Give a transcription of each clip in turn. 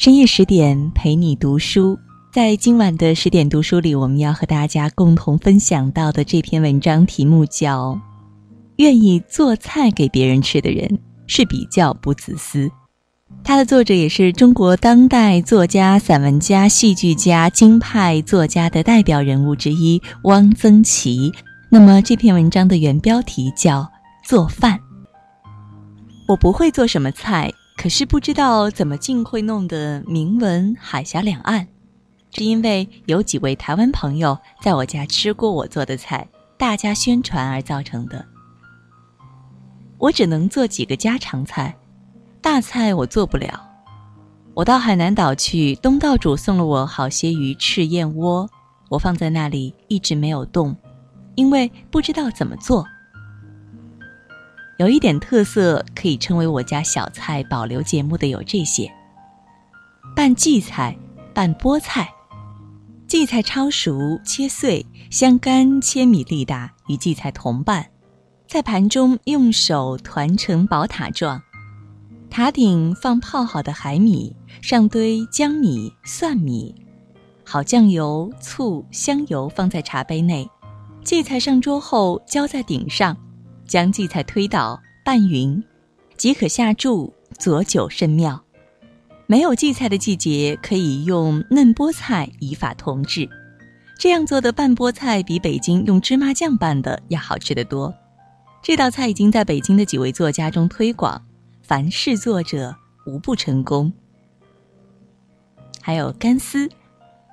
深夜十点陪你读书，在今晚的十点读书里，我们要和大家共同分享到的这篇文章题目叫《愿意做菜给别人吃的人是比较不自私》。它的作者也是中国当代作家、散文家、戏剧家、京派作家的代表人物之一汪曾祺。那么这篇文章的原标题叫《做饭》。我不会做什么菜。可是不知道怎么竟会弄得名闻海峡两岸，是因为有几位台湾朋友在我家吃过我做的菜，大家宣传而造成的。我只能做几个家常菜，大菜我做不了。我到海南岛去，东道主送了我好些鱼翅燕窝，我放在那里一直没有动，因为不知道怎么做。有一点特色，可以称为我家小菜保留节目的有这些：拌荠菜、拌菠菜。荠菜焯熟切碎，香干切米粒大，与荠菜同拌，在盘中用手团成宝塔状。塔顶放泡好的海米，上堆姜米、蒜米，好酱油、醋、香油放在茶杯内。荠菜上桌后，浇在顶上。将荠菜推倒拌匀，即可下注，佐酒甚妙。没有荠菜的季节，可以用嫩菠菜，以法同治。这样做的拌菠菜比北京用芝麻酱拌的要好吃得多。这道菜已经在北京的几位作家中推广，凡是作者无不成功。还有干丝，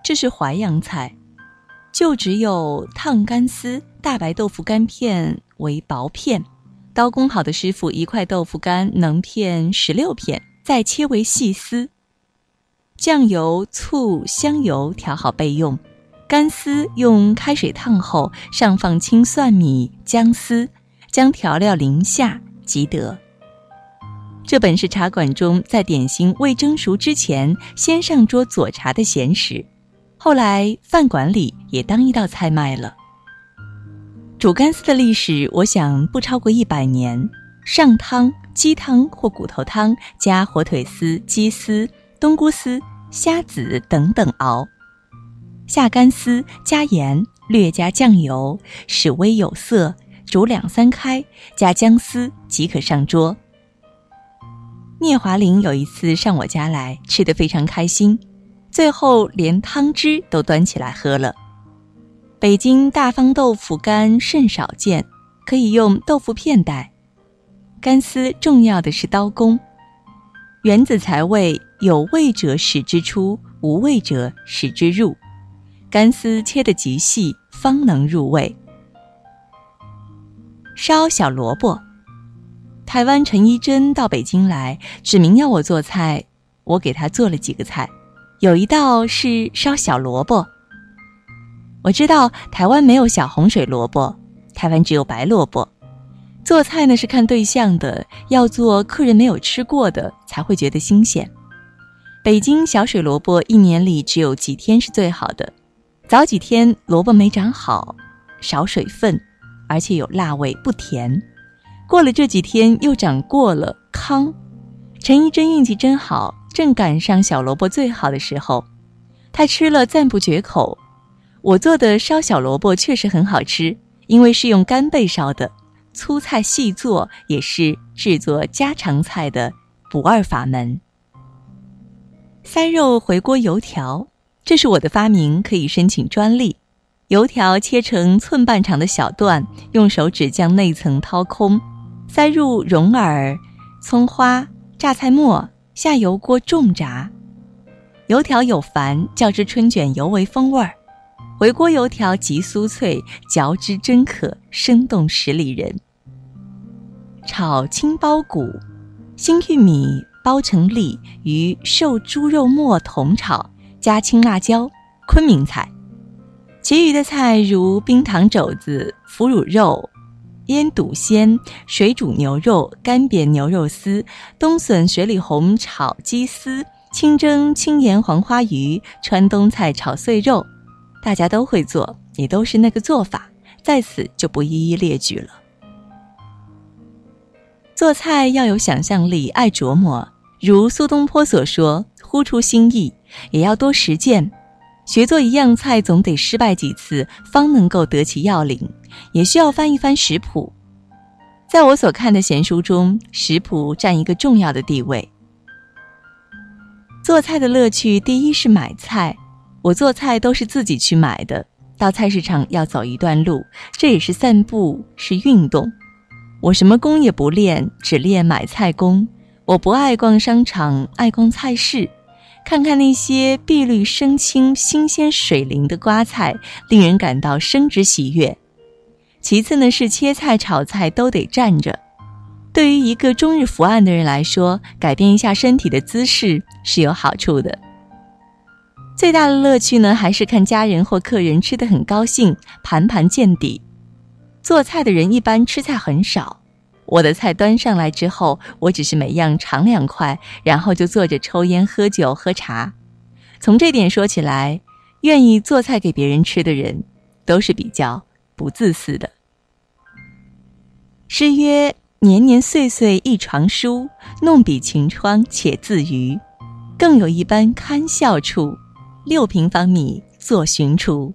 这是淮扬菜，就只有烫干丝、大白豆腐干片。为薄片，刀工好的师傅一块豆腐干能片十六片，再切为细丝。酱油、醋、香油调好备用。干丝用开水烫后，上放青蒜米、姜丝，将调料淋下即得。这本是茶馆中在点心未蒸熟之前先上桌佐茶的闲食，后来饭馆里也当一道菜卖了。煮干丝的历史，我想不超过一百年。上汤鸡汤或骨头汤，加火腿丝、鸡丝、冬菇丝、虾子等等熬。下干丝，加盐，略加酱油，使微有色，煮两三开，加姜丝即可上桌。聂华苓有一次上我家来，吃得非常开心，最后连汤汁都端起来喝了。北京大方豆腐干甚少见，可以用豆腐片代。干丝重要的是刀工，原子才味，有味者使之出，无味者使之入。干丝切得极细，方能入味。烧小萝卜，台湾陈一贞到北京来，指明要我做菜，我给他做了几个菜，有一道是烧小萝卜。我知道台湾没有小红水萝卜，台湾只有白萝卜。做菜呢是看对象的，要做客人没有吃过的才会觉得新鲜。北京小水萝卜一年里只有几天是最好的，早几天萝卜没长好，少水分，而且有辣味不甜。过了这几天又长过了糠。陈一真运气真好，正赶上小萝卜最好的时候，他吃了赞不绝口。我做的烧小萝卜确实很好吃，因为是用干贝烧的，粗菜细做也是制作家常菜的不二法门。塞肉回锅油条，这是我的发明，可以申请专利。油条切成寸半长的小段，用手指将内层掏空，塞入蓉耳、葱花、榨菜末，下油锅重炸。油条有凡，较之春卷尤为风味儿。回锅油条极酥脆，嚼之真可，生动十里人。炒青包谷，新玉米包成粒，与瘦猪肉末同炒，加青辣椒，昆明菜。其余的菜如冰糖肘子、腐乳肉、腌笃鲜、水煮牛肉、干煸牛肉丝、冬笋水里红炒鸡丝、清蒸青盐黄花鱼、川东菜炒碎肉。大家都会做，也都是那个做法，在此就不一一列举了。做菜要有想象力，爱琢磨。如苏东坡所说：“呼出新意，也要多实践。学做一样菜，总得失败几次，方能够得其要领。也需要翻一翻食谱。在我所看的闲书中，食谱占一个重要的地位。做菜的乐趣，第一是买菜。我做菜都是自己去买的，到菜市场要走一段路，这也是散步，是运动。我什么功也不练，只练买菜功。我不爱逛商场，爱逛菜市，看看那些碧绿生青、新鲜水灵的瓜菜，令人感到生之喜悦。其次呢，是切菜、炒菜都得站着。对于一个终日伏案的人来说，改变一下身体的姿势是有好处的。最大的乐趣呢，还是看家人或客人吃得很高兴，盘盘见底。做菜的人一般吃菜很少，我的菜端上来之后，我只是每样尝两块，然后就坐着抽烟、喝酒、喝茶。从这点说起来，愿意做菜给别人吃的人，都是比较不自私的。诗曰：“年年岁岁一床书，弄笔晴窗且自娱。更有一般堪笑处，六平方米作寻厨。”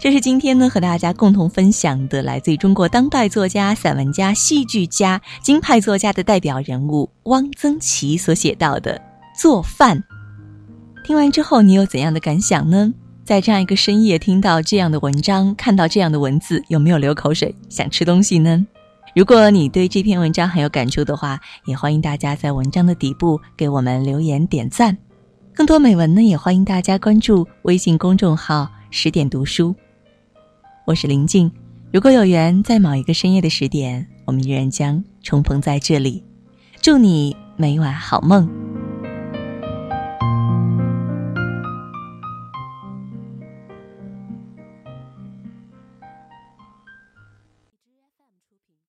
这是今天呢和大家共同分享的，来自于中国当代作家、散文家、戏剧家、京派作家的代表人物汪曾祺所写到的做饭。听完之后，你有怎样的感想呢？在这样一个深夜听到这样的文章，看到这样的文字，有没有流口水想吃东西呢？如果你对这篇文章很有感触的话，也欢迎大家在文章的底部给我们留言点赞。更多美文呢，也欢迎大家关注微信公众号“十点读书”。我是林静，如果有缘，在某一个深夜的十点，我们依然将重逢在这里。祝你每晚好梦。